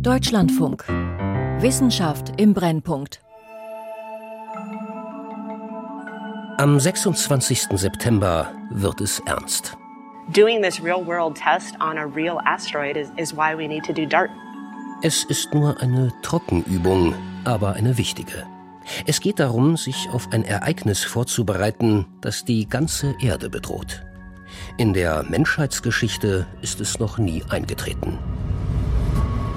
Deutschlandfunk. Wissenschaft im Brennpunkt. Am 26. September wird es ernst. Doing this real-world test on a real asteroid is, is why we need to do DART. Es ist nur eine Trockenübung, aber eine wichtige. Es geht darum, sich auf ein Ereignis vorzubereiten, das die ganze Erde bedroht. In der Menschheitsgeschichte ist es noch nie eingetreten.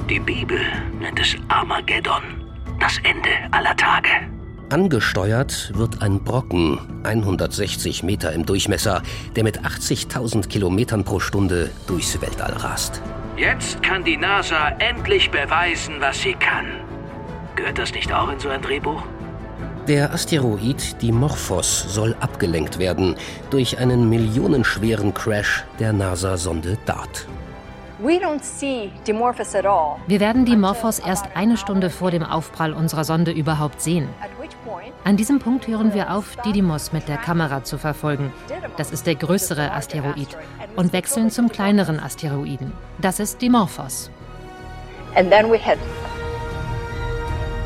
Die Bibel nennt es Armageddon, das Ende aller Tage. Angesteuert wird ein Brocken, 160 Meter im Durchmesser, der mit 80.000 Kilometern pro Stunde durchs Weltall rast. Jetzt kann die NASA endlich beweisen, was sie kann. Gehört das nicht auch in so ein Drehbuch? Der Asteroid Dimorphos soll abgelenkt werden durch einen millionenschweren Crash der NASA-Sonde DART. Wir werden Dimorphos erst eine Stunde vor dem Aufprall unserer Sonde überhaupt sehen. An diesem Punkt hören wir auf, Didymos mit der Kamera zu verfolgen. Das ist der größere Asteroid. Und wechseln zum kleineren Asteroiden. Das ist Dimorphos.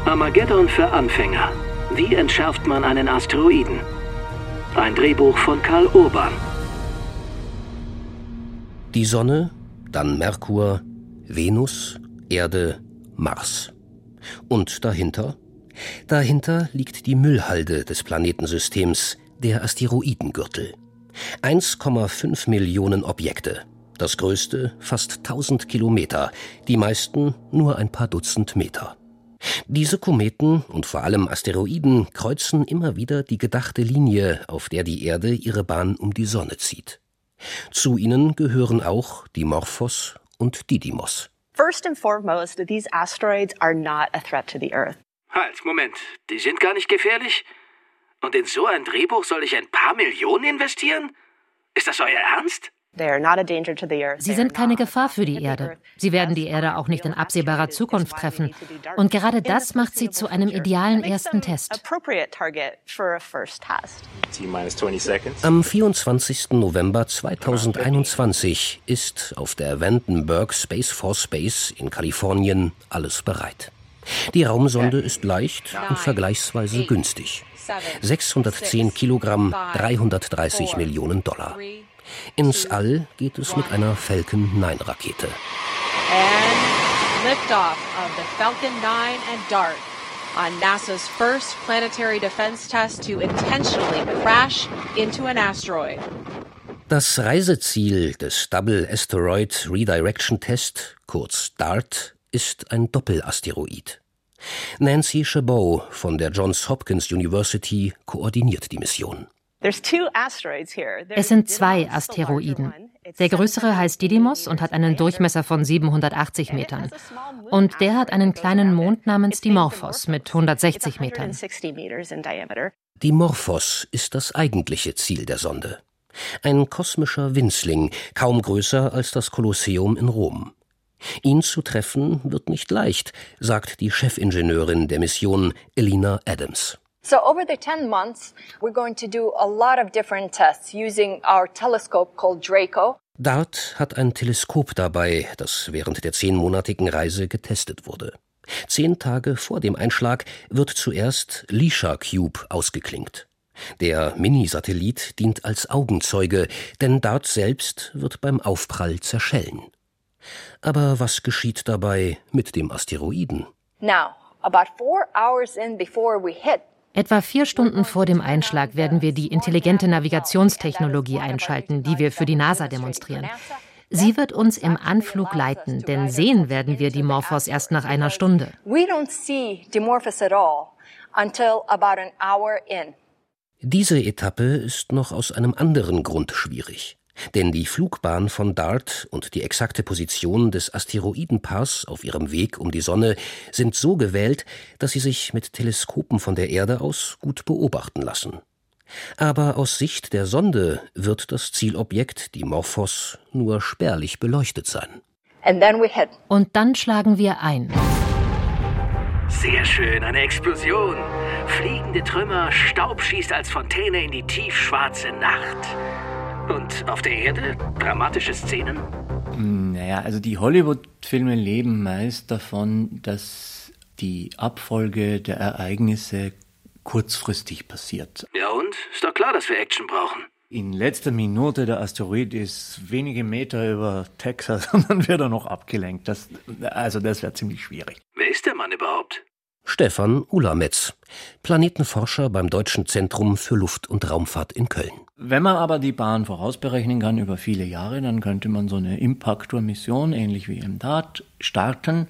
Armageddon für Anfänger. Wie entschärft man einen Asteroiden? Ein Drehbuch von Karl Urban. Die Sonne, dann Merkur, Venus, Erde, Mars. Und dahinter? Dahinter liegt die Müllhalde des Planetensystems, der Asteroidengürtel. 1,5 Millionen Objekte. Das größte fast 1000 Kilometer, die meisten nur ein paar Dutzend Meter. Diese Kometen und vor allem Asteroiden kreuzen immer wieder die gedachte Linie, auf der die Erde ihre Bahn um die Sonne zieht. Zu ihnen gehören auch Dimorphos und Didymos. First and foremost, these asteroids are not a threat to the Earth. Halt, Moment. Die sind gar nicht gefährlich? Und in so ein Drehbuch soll ich ein paar Millionen investieren? Ist das euer Ernst? Sie sind keine Gefahr für die Erde. Sie werden die Erde auch nicht in absehbarer Zukunft treffen. Und gerade das macht sie zu einem idealen ersten Test. Am 24. November 2021 ist auf der Vandenberg Space Force Base in Kalifornien alles bereit. Die Raumsonde ist leicht und vergleichsweise günstig. 610 Kilogramm, 330 Millionen Dollar. Ins All geht es mit einer Falcon 9 Rakete. And liftoff of the Falcon 9 and DART on NASA's first planetary defense test to intentionally crash into an asteroid. Das Reiseziel des Double Asteroid Redirection Test, kurz DART, ist ein Doppelasteroid. Nancy Chabot von der Johns Hopkins University koordiniert die Mission. Es sind zwei Asteroiden. Der größere heißt Didymos und hat einen Durchmesser von 780 Metern. Und der hat einen kleinen Mond namens Dimorphos mit 160 Metern. Dimorphos ist das eigentliche Ziel der Sonde. Ein kosmischer Winzling, kaum größer als das Kolosseum in Rom. Ihn zu treffen wird nicht leicht, sagt die Chefingenieurin der Mission Elina Adams. So over the 10 months, we're going to do a lot of different tests using our telescope called Draco. DART hat ein Teleskop dabei, das während der zehnmonatigen Reise getestet wurde. Zehn Tage vor dem Einschlag wird zuerst Lisha Cube ausgeklinkt. Der Minisatellit dient als Augenzeuge, denn DART selbst wird beim Aufprall zerschellen. Aber was geschieht dabei mit dem Asteroiden? Now, about four hours in before we hit Etwa vier Stunden vor dem Einschlag werden wir die intelligente Navigationstechnologie einschalten, die wir für die NASA demonstrieren. Sie wird uns im Anflug leiten, denn sehen werden wir Dimorphos erst nach einer Stunde. Diese Etappe ist noch aus einem anderen Grund schwierig. Denn die Flugbahn von DART und die exakte Position des Asteroidenpaars auf ihrem Weg um die Sonne sind so gewählt, dass sie sich mit Teleskopen von der Erde aus gut beobachten lassen. Aber aus Sicht der Sonde wird das Zielobjekt, die Morphos, nur spärlich beleuchtet sein. Und dann schlagen wir ein. Sehr schön, eine Explosion. Fliegende Trümmer, Staub schießt als Fontäne in die tiefschwarze Nacht. Und auf der Erde? Dramatische Szenen? Naja, also die Hollywood-Filme leben meist davon, dass die Abfolge der Ereignisse kurzfristig passiert. Ja und? Ist doch klar, dass wir Action brauchen. In letzter Minute der Asteroid ist wenige Meter über Texas und dann wird er noch abgelenkt. Das, also das wäre ziemlich schwierig. Wer ist der Mann überhaupt? Stefan Ulametz, Planetenforscher beim Deutschen Zentrum für Luft- und Raumfahrt in Köln. Wenn man aber die Bahn vorausberechnen kann über viele Jahre, dann könnte man so eine Impactor-Mission, ähnlich wie im DART, starten,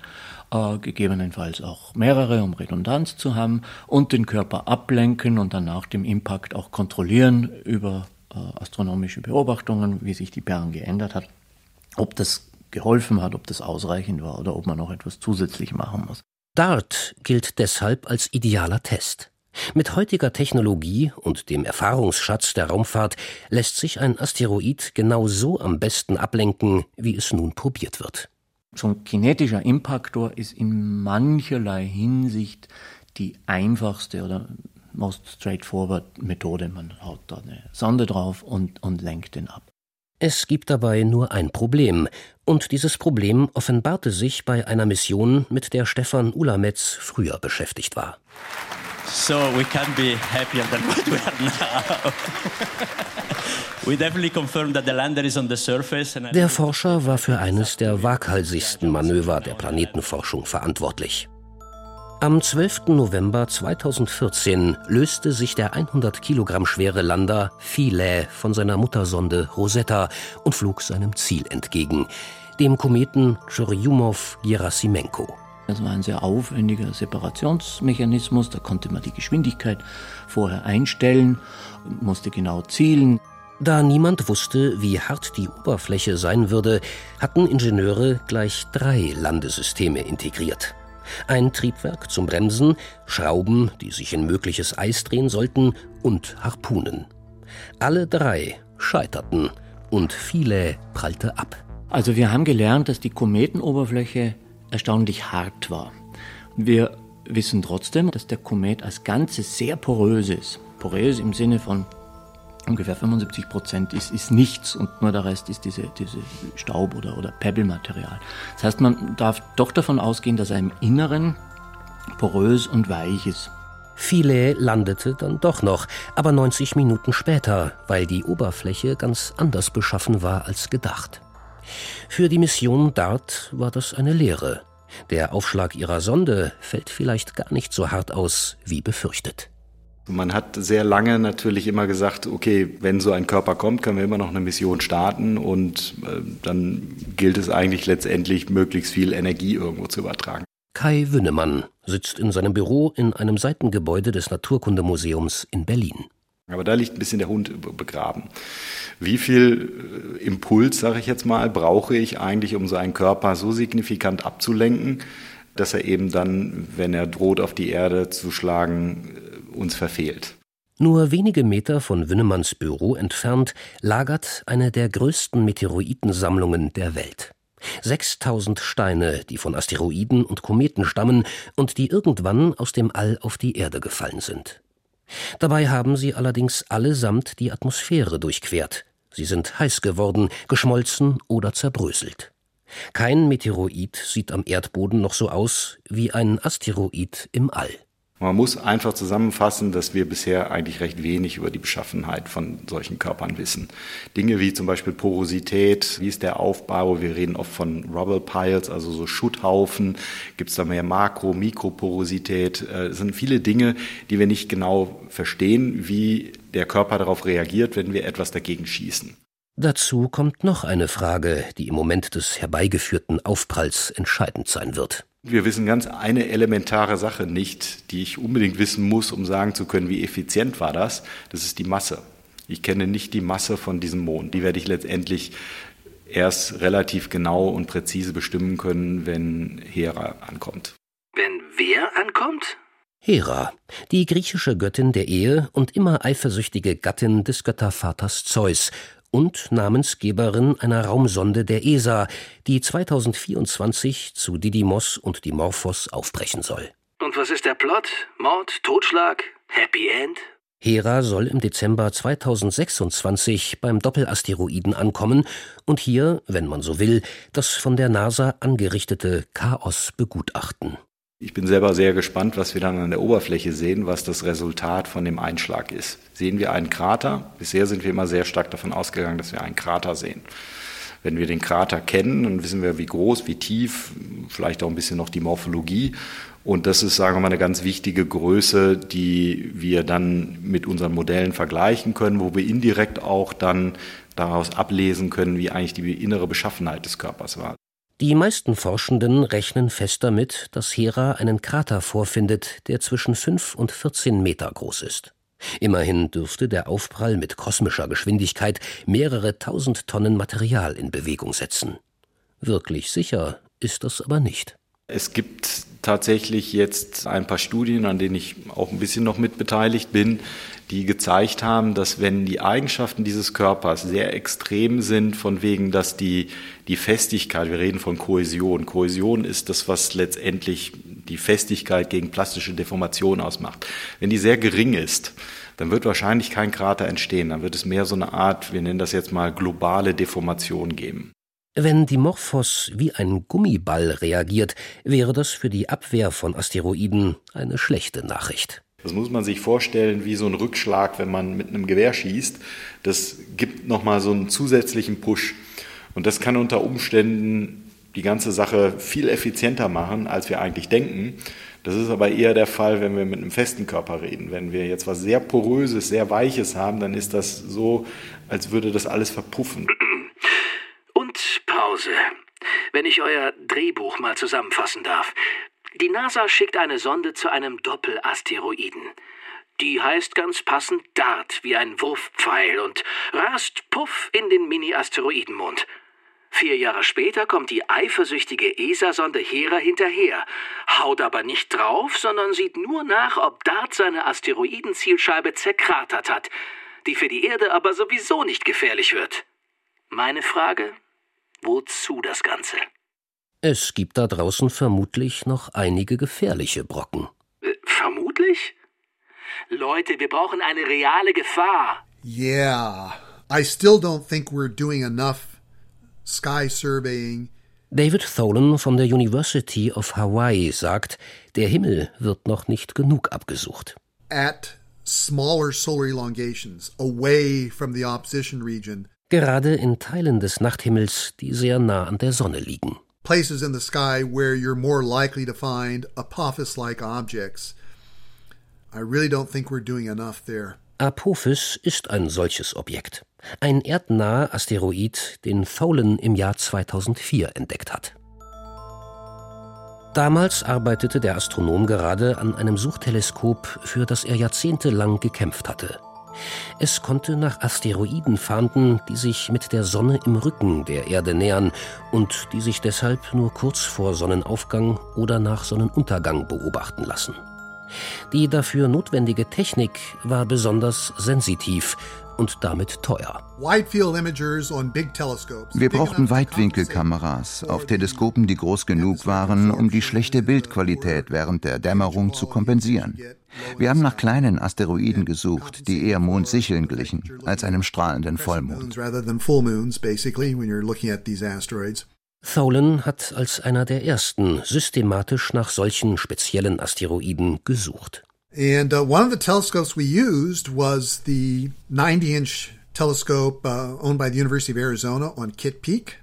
äh, gegebenenfalls auch mehrere, um Redundanz zu haben, und den Körper ablenken und dann nach dem Impact auch kontrollieren über äh, astronomische Beobachtungen, wie sich die Bahn geändert hat, ob das geholfen hat, ob das ausreichend war oder ob man noch etwas zusätzlich machen muss. DART gilt deshalb als idealer Test. Mit heutiger Technologie und dem Erfahrungsschatz der Raumfahrt lässt sich ein Asteroid genau so am besten ablenken, wie es nun probiert wird. So ein kinetischer Impaktor ist in mancherlei Hinsicht die einfachste oder most straightforward Methode. Man haut da eine Sonde drauf und, und lenkt den ab. Es gibt dabei nur ein Problem, und dieses Problem offenbarte sich bei einer Mission, mit der Stefan Ulametz früher beschäftigt war. So we can't be happier than what we are now. we definitely confirmed that the lander is on the surface. der Forscher war für eines der waghalsigsten Manöver der Planetenforschung verantwortlich. Am 12. November 2014 löste sich der 100 Kilogramm schwere Lander Philae von seiner Muttersonde Rosetta und flog seinem Ziel entgegen, dem Kometen Churyumov-Gerasimenko. Das war ein sehr aufwendiger Separationsmechanismus, da konnte man die Geschwindigkeit vorher einstellen, musste genau zielen. Da niemand wusste, wie hart die Oberfläche sein würde, hatten Ingenieure gleich drei Landesysteme integriert. Ein Triebwerk zum Bremsen, Schrauben, die sich in mögliches Eis drehen sollten, und Harpunen. Alle drei scheiterten und viele prallte ab. Also wir haben gelernt, dass die Kometenoberfläche erstaunlich hart war. Wir wissen trotzdem, dass der Komet als Ganzes sehr porös ist. Porös im Sinne von ungefähr 75 Prozent ist, ist nichts und nur der Rest ist diese, diese Staub- oder, oder Pebble-Material. Das heißt, man darf doch davon ausgehen, dass er im Inneren porös und weich ist. Philae landete dann doch noch, aber 90 Minuten später, weil die Oberfläche ganz anders beschaffen war als gedacht. Für die Mission DART war das eine Lehre. Der Aufschlag ihrer Sonde fällt vielleicht gar nicht so hart aus wie befürchtet. Man hat sehr lange natürlich immer gesagt, okay, wenn so ein Körper kommt, können wir immer noch eine Mission starten und äh, dann gilt es eigentlich letztendlich, möglichst viel Energie irgendwo zu übertragen. Kai Wünnemann sitzt in seinem Büro in einem Seitengebäude des Naturkundemuseums in Berlin. Aber da liegt ein bisschen der Hund begraben. Wie viel äh, Impuls, sage ich jetzt mal, brauche ich eigentlich, um so einen Körper so signifikant abzulenken, dass er eben dann, wenn er droht, auf die Erde zu schlagen, uns verfehlt. Nur wenige Meter von Wünnemanns Büro entfernt lagert eine der größten Meteoritensammlungen der Welt. 6000 Steine, die von Asteroiden und Kometen stammen und die irgendwann aus dem All auf die Erde gefallen sind. Dabei haben sie allerdings allesamt die Atmosphäre durchquert. Sie sind heiß geworden, geschmolzen oder zerbröselt. Kein Meteoroid sieht am Erdboden noch so aus wie ein Asteroid im All. Man muss einfach zusammenfassen, dass wir bisher eigentlich recht wenig über die Beschaffenheit von solchen Körpern wissen. Dinge wie zum Beispiel Porosität, wie ist der Aufbau, wir reden oft von Rubble Piles, also so Schutthaufen, gibt es da mehr Makro-, Mikroporosität, äh, es sind viele Dinge, die wir nicht genau verstehen, wie der Körper darauf reagiert, wenn wir etwas dagegen schießen. Dazu kommt noch eine Frage, die im Moment des herbeigeführten Aufpralls entscheidend sein wird. Wir wissen ganz eine elementare Sache nicht, die ich unbedingt wissen muss, um sagen zu können, wie effizient war das. Das ist die Masse. Ich kenne nicht die Masse von diesem Mond. Die werde ich letztendlich erst relativ genau und präzise bestimmen können, wenn Hera ankommt. Wenn wer ankommt? Hera, die griechische Göttin der Ehe und immer eifersüchtige Gattin des Göttervaters Zeus und Namensgeberin einer Raumsonde der ESA, die 2024 zu Didymos und Dimorphos aufbrechen soll. Und was ist der Plot? Mord, Totschlag, Happy End? Hera soll im Dezember 2026 beim Doppelasteroiden ankommen und hier, wenn man so will, das von der NASA angerichtete Chaos begutachten. Ich bin selber sehr gespannt, was wir dann an der Oberfläche sehen, was das Resultat von dem Einschlag ist. Sehen wir einen Krater? Bisher sind wir immer sehr stark davon ausgegangen, dass wir einen Krater sehen. Wenn wir den Krater kennen, dann wissen wir, wie groß, wie tief, vielleicht auch ein bisschen noch die Morphologie. Und das ist, sagen wir mal, eine ganz wichtige Größe, die wir dann mit unseren Modellen vergleichen können, wo wir indirekt auch dann daraus ablesen können, wie eigentlich die innere Beschaffenheit des Körpers war. Die meisten Forschenden rechnen fest damit, dass Hera einen Krater vorfindet, der zwischen 5 und 14 Meter groß ist. Immerhin dürfte der Aufprall mit kosmischer Geschwindigkeit mehrere tausend Tonnen Material in Bewegung setzen. Wirklich sicher ist das aber nicht. Es gibt tatsächlich jetzt ein paar Studien, an denen ich auch ein bisschen noch mit beteiligt bin, die gezeigt haben, dass wenn die Eigenschaften dieses Körpers sehr extrem sind, von wegen, dass die, die Festigkeit, wir reden von Kohäsion, Kohäsion ist das, was letztendlich die Festigkeit gegen plastische Deformation ausmacht. Wenn die sehr gering ist, dann wird wahrscheinlich kein Krater entstehen. Dann wird es mehr so eine Art, wir nennen das jetzt mal globale Deformation geben. Wenn Dimorphos wie ein Gummiball reagiert, wäre das für die Abwehr von Asteroiden eine schlechte Nachricht. Das muss man sich vorstellen wie so ein Rückschlag, wenn man mit einem Gewehr schießt. Das gibt nochmal so einen zusätzlichen Push. Und das kann unter Umständen die ganze Sache viel effizienter machen, als wir eigentlich denken. Das ist aber eher der Fall, wenn wir mit einem festen Körper reden. Wenn wir jetzt was sehr poröses, sehr weiches haben, dann ist das so, als würde das alles verpuffen. Wenn ich euer Drehbuch mal zusammenfassen darf. Die NASA schickt eine Sonde zu einem Doppelasteroiden. Die heißt ganz passend Dart, wie ein Wurfpfeil, und rast puff in den Mini-Asteroidenmond. Vier Jahre später kommt die eifersüchtige ESA-Sonde Hera hinterher, haut aber nicht drauf, sondern sieht nur nach, ob Dart seine Asteroidenzielscheibe zerkratert hat, die für die Erde aber sowieso nicht gefährlich wird. Meine Frage? Wozu das Ganze? Es gibt da draußen vermutlich noch einige gefährliche Brocken. Äh, vermutlich? Leute, wir brauchen eine reale Gefahr. Yeah, I still don't think we're doing enough sky surveying. David Tholen von der University of Hawaii sagt, der Himmel wird noch nicht genug abgesucht. At smaller solar elongations, away from the opposition region, gerade in Teilen des Nachthimmels, die sehr nah an der Sonne liegen. Places in the sky where you're more likely to find Apophis-like objects. I really don't think we're doing enough there. Apophis ist ein solches Objekt. Ein erdnaher Asteroid, den Tholen im Jahr 2004 entdeckt hat. Damals arbeitete der Astronom gerade an einem Suchteleskop, für das er jahrzehntelang gekämpft hatte. Es konnte nach Asteroiden fahnden, die sich mit der Sonne im Rücken der Erde nähern und die sich deshalb nur kurz vor Sonnenaufgang oder nach Sonnenuntergang beobachten lassen. Die dafür notwendige Technik war besonders sensitiv und damit teuer. Wir brauchten Weitwinkelkameras auf Teleskopen, die groß genug waren, um die schlechte Bildqualität während der Dämmerung zu kompensieren. Wir haben nach kleinen Asteroiden gesucht, die eher Mondsicheln glichen als einem strahlenden Vollmond. Tholen hat als einer der ersten systematisch nach solchen speziellen Asteroiden gesucht. And uh, one of the telescopes we used was the 90 inch telescope uh, owned by the University of Arizona on Kitt Peak,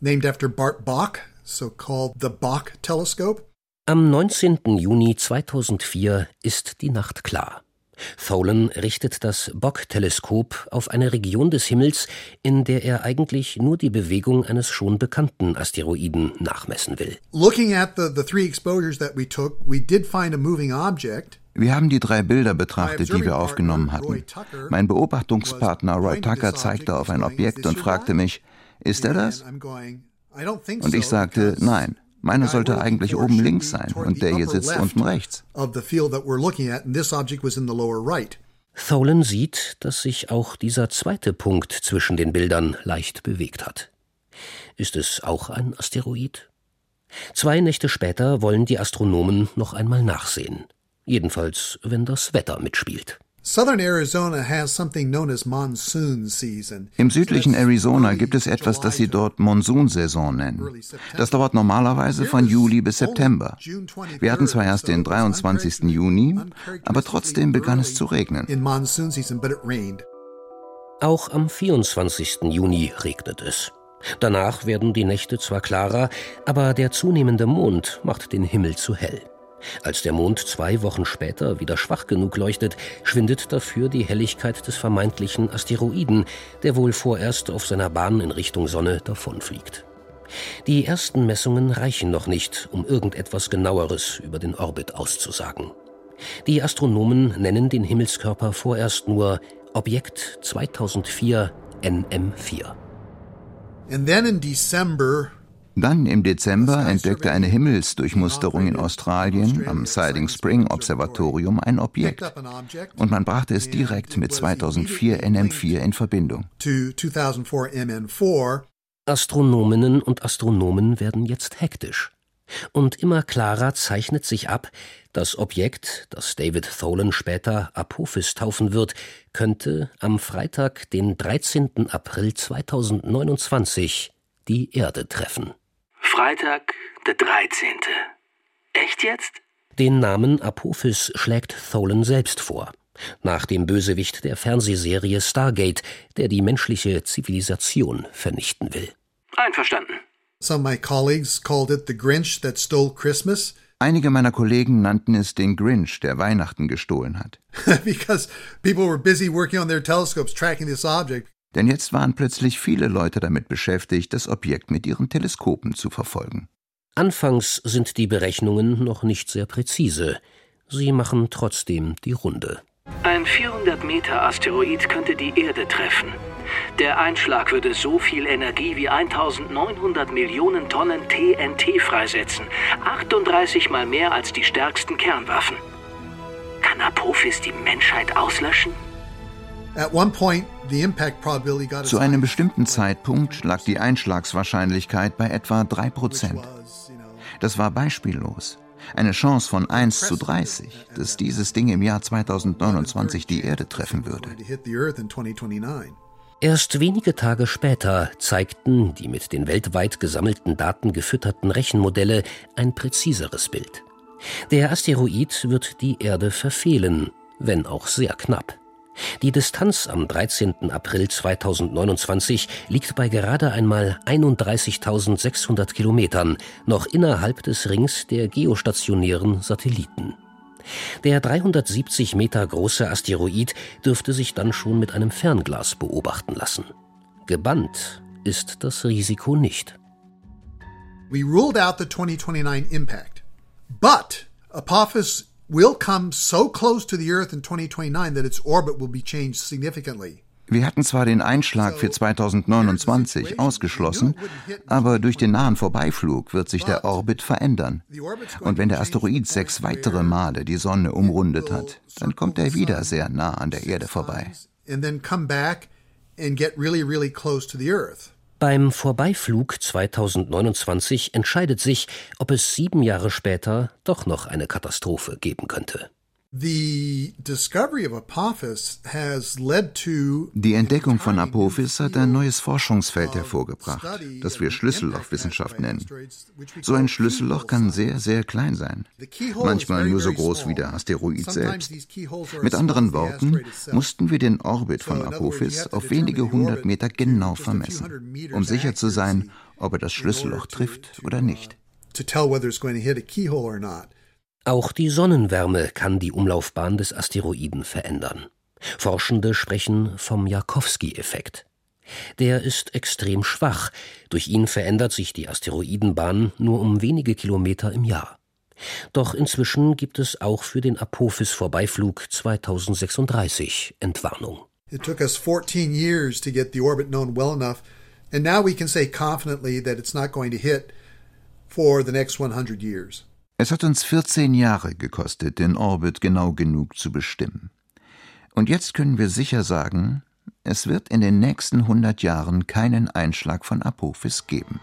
named after Bart Bok, so called the Bok Telescope. Am 19. Juni 2004 ist die Nacht klar. Tholen richtet das Bock-Teleskop auf eine Region des Himmels, in der er eigentlich nur die Bewegung eines schon bekannten Asteroiden nachmessen will. Looking at the, the three exposures that we took, we did find a moving object. Wir haben die drei Bilder betrachtet, die wir aufgenommen hatten. Mein Beobachtungspartner Roy Tucker zeigte auf ein Objekt und fragte mich, ist er das? Und ich sagte, nein. Meine sollte eigentlich oben links sein und der hier sitzt unten rechts. Tholen sieht, dass sich auch dieser zweite Punkt zwischen den Bildern leicht bewegt hat. Ist es auch ein Asteroid? Zwei Nächte später wollen die Astronomen noch einmal nachsehen. Jedenfalls, wenn das Wetter mitspielt. Im südlichen Arizona gibt es etwas, das sie dort Monsunsaison nennen. Das dauert normalerweise von Juli bis September. Wir hatten zwar erst den 23. Juni, aber trotzdem begann es zu regnen. Auch am 24. Juni regnet es. Danach werden die Nächte zwar klarer, aber der zunehmende Mond macht den Himmel zu hell. Als der Mond zwei Wochen später wieder schwach genug leuchtet, schwindet dafür die Helligkeit des vermeintlichen Asteroiden, der wohl vorerst auf seiner Bahn in Richtung Sonne davonfliegt. Die ersten Messungen reichen noch nicht, um irgendetwas genaueres über den Orbit auszusagen. Die Astronomen nennen den Himmelskörper vorerst nur Objekt 2004 NM4. And then in December dann im Dezember entdeckte eine Himmelsdurchmusterung in Australien am Siding Spring Observatorium ein Objekt und man brachte es direkt mit 2004 NM4 in Verbindung. Astronominnen und Astronomen werden jetzt hektisch. Und immer klarer zeichnet sich ab, das Objekt, das David Tholen später Apophis taufen wird, könnte am Freitag, den 13. April 2029, die Erde treffen. Freitag, der 13. Echt jetzt? Den Namen Apophis schlägt Tholen selbst vor. Nach dem Bösewicht der Fernsehserie Stargate, der die menschliche Zivilisation vernichten will. Einverstanden. Einige meiner Kollegen nannten es den Grinch, der Weihnachten gestohlen hat. Because people were busy working on their telescopes tracking this object. Denn jetzt waren plötzlich viele Leute damit beschäftigt, das Objekt mit ihren Teleskopen zu verfolgen. Anfangs sind die Berechnungen noch nicht sehr präzise. Sie machen trotzdem die Runde. Ein 400 Meter Asteroid könnte die Erde treffen. Der Einschlag würde so viel Energie wie 1900 Millionen Tonnen TNT freisetzen. 38 mal mehr als die stärksten Kernwaffen. Kann Apophis die Menschheit auslöschen? Zu einem bestimmten Zeitpunkt lag die Einschlagswahrscheinlichkeit bei etwa 3%. Das war beispiellos. Eine Chance von 1 zu 30, dass dieses Ding im Jahr 2029 die Erde treffen würde. Erst wenige Tage später zeigten die mit den weltweit gesammelten Daten gefütterten Rechenmodelle ein präziseres Bild. Der Asteroid wird die Erde verfehlen, wenn auch sehr knapp. Die Distanz am 13. April 2029 liegt bei gerade einmal 31.600 Kilometern, noch innerhalb des Rings der geostationären Satelliten. Der 370 Meter große Asteroid dürfte sich dann schon mit einem Fernglas beobachten lassen. Gebannt ist das Risiko nicht. We ruled out the 2029 impact, but Apophis will come so close to the Earth in 2029 that its orbit will be changed significantly. Wir hatten zwar den Einschlag für 2029 ausgeschlossen, aber durch den nahen Vorbeiflug wird sich der Orbit verändern. Und wenn der Asteroid sechs weitere Male die Sonne umrundet hat, dann kommt er wieder sehr nah an der Erde vorbei. Beim Vorbeiflug 2029 entscheidet sich, ob es sieben Jahre später doch noch eine Katastrophe geben könnte. Die Entdeckung von Apophis hat ein neues Forschungsfeld hervorgebracht, das wir Schlüssellochwissenschaft nennen. So ein Schlüsselloch kann sehr, sehr klein sein, manchmal nur so groß wie der Asteroid selbst. Mit anderen Worten mussten wir den Orbit von Apophis auf wenige hundert Meter genau vermessen, um sicher zu sein, ob er das Schlüsselloch trifft oder nicht. To tell whether it's going to hit a keyhole or not. Auch die Sonnenwärme kann die Umlaufbahn des Asteroiden verändern. Forschende sprechen vom Jakowski-Effekt. Der ist extrem schwach. Durch ihn verändert sich die Asteroidenbahn nur um wenige Kilometer im Jahr. Doch inzwischen gibt es auch für den Apophis-Vorbeiflug 2036 Entwarnung. It took us 14 years to get the orbit known well enough, and now we can say confidently that it's not going to hit for the next 100 years. Es hat uns 14 Jahre gekostet, den Orbit genau genug zu bestimmen. Und jetzt können wir sicher sagen, es wird in den nächsten 100 Jahren keinen Einschlag von Apophis geben.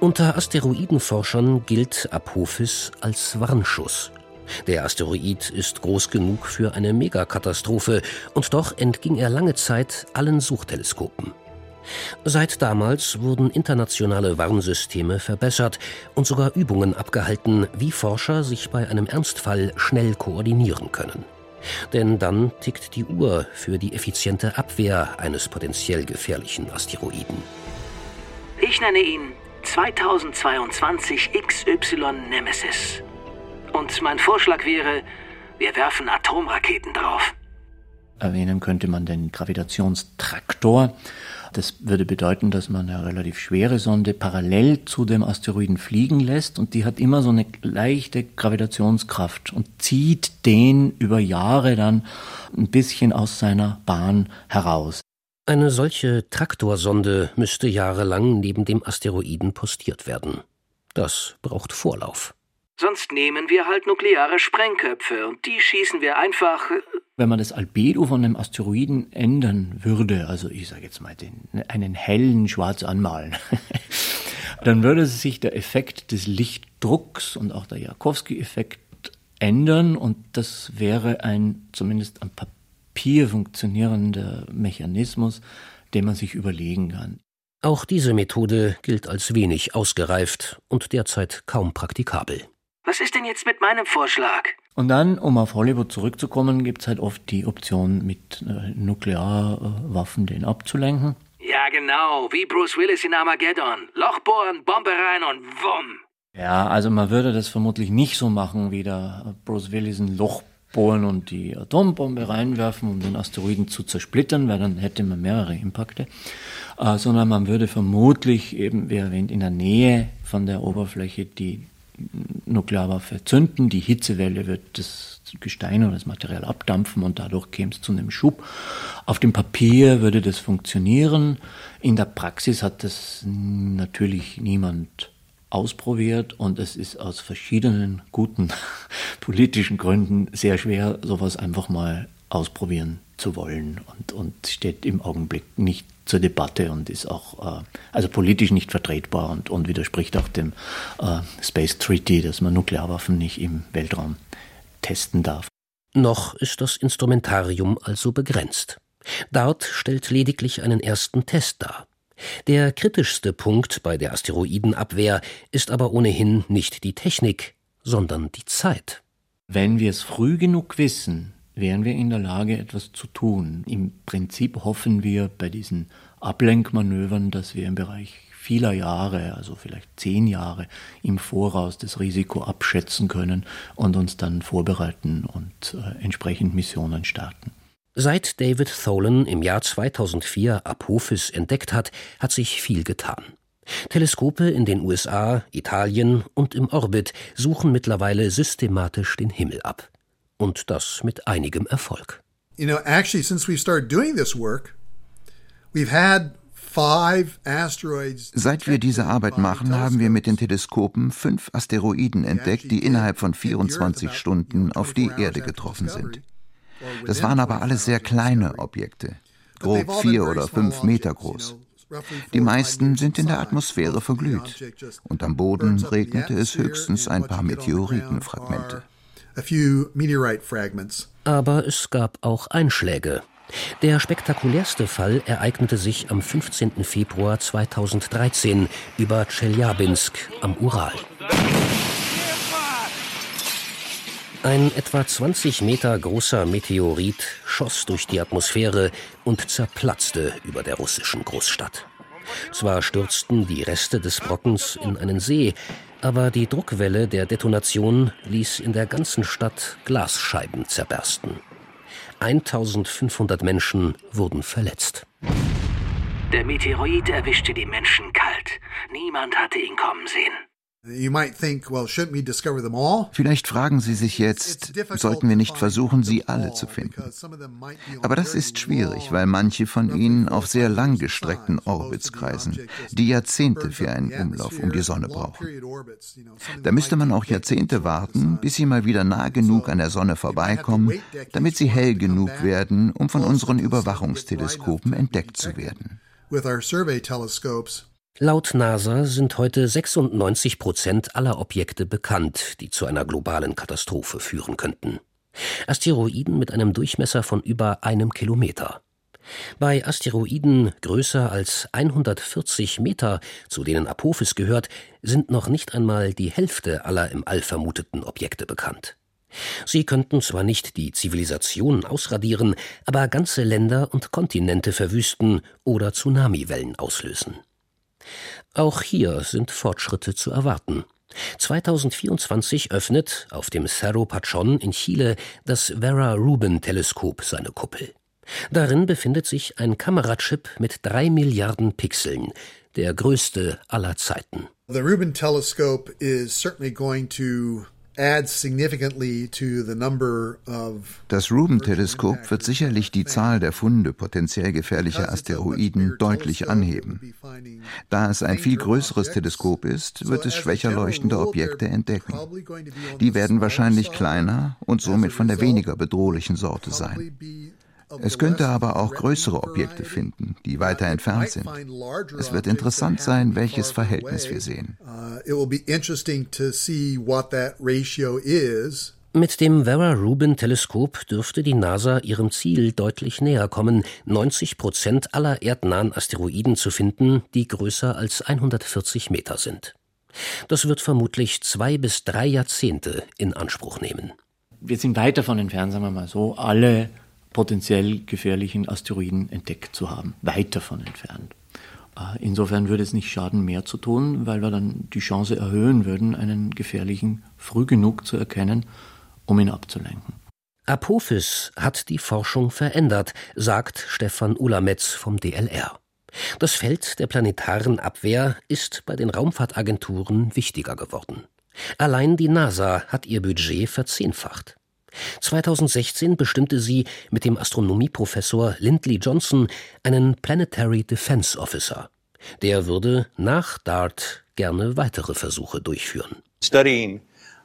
Unter Asteroidenforschern gilt Apophis als Warnschuss. Der Asteroid ist groß genug für eine Megakatastrophe und doch entging er lange Zeit allen Suchteleskopen. Seit damals wurden internationale Warnsysteme verbessert und sogar Übungen abgehalten, wie Forscher sich bei einem Ernstfall schnell koordinieren können. Denn dann tickt die Uhr für die effiziente Abwehr eines potenziell gefährlichen Asteroiden. Ich nenne ihn 2022 XY Nemesis. Und mein Vorschlag wäre, wir werfen Atomraketen drauf. Erwähnen könnte man den Gravitationstraktor. Das würde bedeuten, dass man eine relativ schwere Sonde parallel zu dem Asteroiden fliegen lässt und die hat immer so eine leichte Gravitationskraft und zieht den über Jahre dann ein bisschen aus seiner Bahn heraus. Eine solche Traktorsonde müsste jahrelang neben dem Asteroiden postiert werden. Das braucht Vorlauf. Sonst nehmen wir halt nukleare Sprengköpfe und die schießen wir einfach. Äh, Wenn man das Albedo von einem Asteroiden ändern würde, also ich sage jetzt mal den, einen hellen Schwarz anmalen, dann würde sich der Effekt des Lichtdrucks und auch der Jakowski-Effekt ändern und das wäre ein zumindest am Papier funktionierender Mechanismus, den man sich überlegen kann. Auch diese Methode gilt als wenig ausgereift und derzeit kaum praktikabel. Was ist denn jetzt mit meinem Vorschlag? Und dann, um auf Hollywood zurückzukommen, gibt es halt oft die Option, mit äh, Nuklearwaffen den abzulenken. Ja, genau, wie Bruce Willis in Armageddon. Loch bohren, Bombe rein und wumm. Ja, also man würde das vermutlich nicht so machen, wie der Bruce Willis ein Loch bohren und die Atombombe reinwerfen, um den Asteroiden zu zersplittern, weil dann hätte man mehrere Impakte, äh, sondern man würde vermutlich eben, wie erwähnt, in der Nähe von der Oberfläche die Nuklearwaffe zünden. Die Hitzewelle wird das Gestein oder das Material abdampfen und dadurch käme es zu einem Schub. Auf dem Papier würde das funktionieren. In der Praxis hat das natürlich niemand ausprobiert und es ist aus verschiedenen guten politischen Gründen sehr schwer, sowas einfach mal ausprobieren zu wollen und, und steht im Augenblick nicht zur Debatte und ist auch äh, also politisch nicht vertretbar und, und widerspricht auch dem äh, Space Treaty, dass man Nuklearwaffen nicht im Weltraum testen darf. Noch ist das Instrumentarium also begrenzt. DART stellt lediglich einen ersten Test dar. Der kritischste Punkt bei der Asteroidenabwehr ist aber ohnehin nicht die Technik, sondern die Zeit. Wenn wir es früh genug wissen, wären wir in der Lage, etwas zu tun. Im Prinzip hoffen wir bei diesen Ablenkmanövern, dass wir im Bereich vieler Jahre, also vielleicht zehn Jahre im Voraus das Risiko abschätzen können und uns dann vorbereiten und äh, entsprechend Missionen starten. Seit David Tholen im Jahr 2004 Apophis entdeckt hat, hat sich viel getan. Teleskope in den USA, Italien und im Orbit suchen mittlerweile systematisch den Himmel ab und das mit einigem Erfolg. You know, actually, since we started doing this work, we've had Seit wir diese Arbeit machen, haben wir mit den Teleskopen fünf Asteroiden entdeckt, die innerhalb von 24 Stunden auf die Erde getroffen sind. Das waren aber alle sehr kleine Objekte, grob vier oder fünf Meter groß. Die meisten sind in der Atmosphäre verglüht und am Boden regnete es höchstens ein paar Meteoritenfragmente Aber es gab auch Einschläge. Der spektakulärste Fall ereignete sich am 15. Februar 2013 über Tscheljabinsk am Ural. Ein etwa 20 Meter großer Meteorit schoss durch die Atmosphäre und zerplatzte über der russischen Großstadt. Zwar stürzten die Reste des Brockens in einen See, aber die Druckwelle der Detonation ließ in der ganzen Stadt Glasscheiben zerbersten. 1500 Menschen wurden verletzt. Der Meteoroid erwischte die Menschen kalt. Niemand hatte ihn kommen sehen. Vielleicht fragen Sie sich jetzt, sollten wir nicht versuchen, sie alle zu finden? Aber das ist schwierig, weil manche von ihnen auf sehr langgestreckten Orbits kreisen, die Jahrzehnte für einen Umlauf um die Sonne brauchen. Da müsste man auch Jahrzehnte warten, bis sie mal wieder nah genug an der Sonne vorbeikommen, damit sie hell genug werden, um von unseren Überwachungsteleskopen entdeckt zu werden. Laut NASA sind heute 96 Prozent aller Objekte bekannt, die zu einer globalen Katastrophe führen könnten. Asteroiden mit einem Durchmesser von über einem Kilometer. Bei Asteroiden größer als 140 Meter, zu denen Apophis gehört, sind noch nicht einmal die Hälfte aller im All vermuteten Objekte bekannt. Sie könnten zwar nicht die Zivilisation ausradieren, aber ganze Länder und Kontinente verwüsten oder Tsunamiwellen auslösen. Auch hier sind Fortschritte zu erwarten. 2024 öffnet auf dem Cerro Pachon in Chile das Vera-Rubin-Teleskop seine Kuppel. Darin befindet sich ein Kamerachip mit drei Milliarden Pixeln, der größte aller Zeiten. The Rubin telescope is certainly going to das Rubin-Teleskop wird sicherlich die Zahl der Funde potenziell gefährlicher Asteroiden deutlich anheben. Da es ein viel größeres Teleskop ist, wird es schwächer leuchtende Objekte entdecken. Die werden wahrscheinlich kleiner und somit von der weniger bedrohlichen Sorte sein. Es könnte aber auch größere Objekte finden, die weiter entfernt sind. Es wird interessant sein, welches Verhältnis wir sehen. Mit dem Vera-Rubin-Teleskop dürfte die NASA ihrem Ziel deutlich näher kommen, 90 Prozent aller erdnahen Asteroiden zu finden, die größer als 140 Meter sind. Das wird vermutlich zwei bis drei Jahrzehnte in Anspruch nehmen. Wir sind weit davon entfernt, sagen wir mal so, alle potenziell gefährlichen Asteroiden entdeckt zu haben. Weit davon entfernt. Äh, insofern würde es nicht schaden, mehr zu tun, weil wir dann die Chance erhöhen würden, einen gefährlichen früh genug zu erkennen, um ihn abzulenken. Apophis hat die Forschung verändert, sagt Stefan Ulametz vom DLR. Das Feld der planetaren Abwehr ist bei den Raumfahrtagenturen wichtiger geworden. Allein die NASA hat ihr Budget verzehnfacht. 2016 bestimmte sie mit dem Astronomieprofessor Lindley Johnson einen Planetary Defense Officer. Der würde nach DART gerne weitere Versuche durchführen.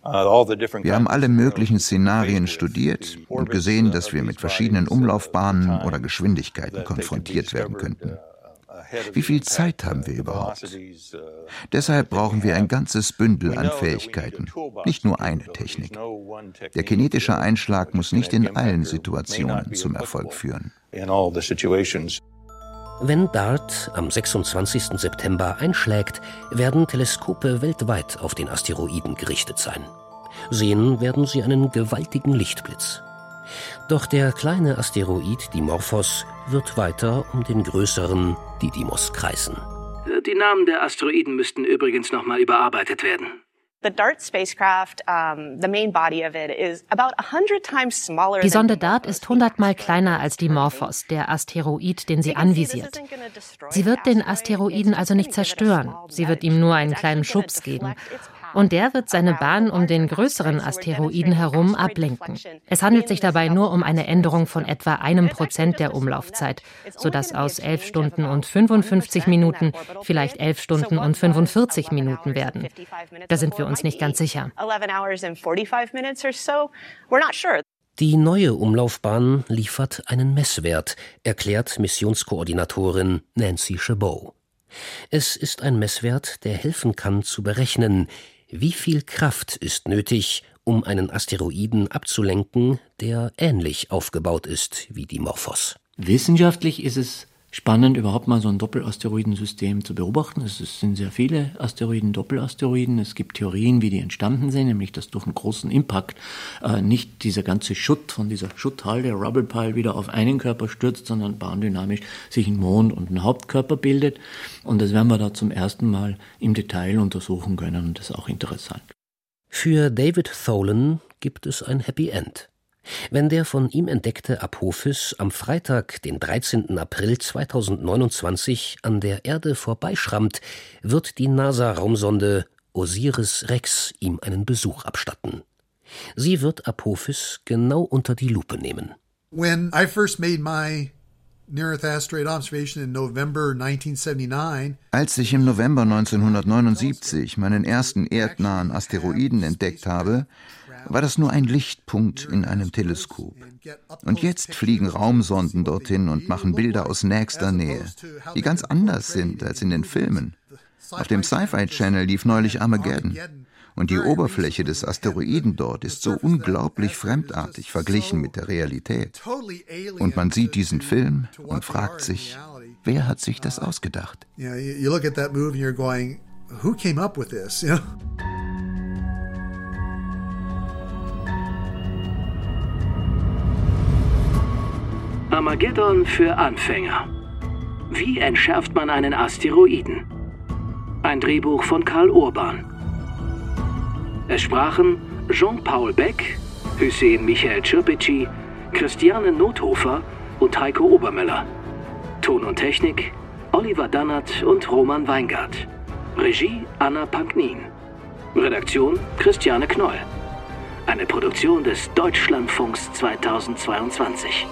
Uh, wir haben alle möglichen Szenarien studiert und gesehen, dass wir mit verschiedenen Umlaufbahnen oder Geschwindigkeiten konfrontiert werden könnten. Wie viel Zeit haben wir überhaupt? Deshalb brauchen wir ein ganzes Bündel an Fähigkeiten, nicht nur eine Technik. Der kinetische Einschlag muss nicht in allen Situationen zum Erfolg führen. Wenn DART am 26. September einschlägt, werden Teleskope weltweit auf den Asteroiden gerichtet sein. Sehen werden sie einen gewaltigen Lichtblitz. Doch der kleine Asteroid Dimorphos wird weiter um den größeren Didymos kreisen. Die Namen der Asteroiden müssten übrigens nochmal überarbeitet werden. Die Sonde DART ist hundertmal kleiner als Dimorphos, der Asteroid, den sie anvisiert. Sie wird den Asteroiden also nicht zerstören. Sie wird ihm nur einen kleinen Schubs geben und der wird seine Bahn um den größeren Asteroiden herum ablenken. Es handelt sich dabei nur um eine Änderung von etwa einem Prozent der Umlaufzeit, sodass aus 11 Stunden und 55 Minuten vielleicht 11 Stunden und 45 Minuten werden. Da sind wir uns nicht ganz sicher. Die neue Umlaufbahn liefert einen Messwert, erklärt Missionskoordinatorin Nancy Chabot. Es ist ein Messwert, der helfen kann zu berechnen, wie viel Kraft ist nötig, um einen Asteroiden abzulenken, der ähnlich aufgebaut ist wie die Morphos? Wissenschaftlich ist es spannend, überhaupt mal so ein Doppelasteroidensystem zu beobachten. Es sind sehr viele Asteroiden, Doppelasteroiden. Es gibt Theorien, wie die entstanden sind, nämlich dass durch einen großen Impact äh, nicht dieser ganze Schutt von dieser Schutthalde, Rubble Pile, wieder auf einen Körper stürzt, sondern bahndynamisch sich ein Mond und ein Hauptkörper bildet. Und das werden wir da zum ersten Mal im Detail untersuchen können und das ist auch interessant. Für David Tholen gibt es ein Happy End. Wenn der von ihm entdeckte Apophis am Freitag, den 13. April 2029 an der Erde vorbeischrammt, wird die NASA-Raumsonde Osiris Rex ihm einen Besuch abstatten. Sie wird Apophis genau unter die Lupe nehmen. When I first made my als ich im November 1979 meinen ersten erdnahen Asteroiden entdeckt habe, war das nur ein Lichtpunkt in einem Teleskop. Und jetzt fliegen Raumsonden dorthin und machen Bilder aus nächster Nähe, die ganz anders sind als in den Filmen. Auf dem Sci-Fi Channel lief neulich Armageddon. Und die Oberfläche des Asteroiden dort ist so unglaublich fremdartig verglichen mit der Realität. Und man sieht diesen Film und fragt sich, wer hat sich das ausgedacht? Who came up with this? Armageddon für Anfänger. Wie entschärft man einen Asteroiden? Ein Drehbuch von Karl Urban. Es sprachen Jean-Paul Beck, Hussein Michael Czirpici, Christiane Nothofer und Heiko Obermöller. Ton und Technik Oliver Dannert und Roman Weingart. Regie Anna Panknin. Redaktion Christiane Knoll. Eine Produktion des Deutschlandfunks 2022.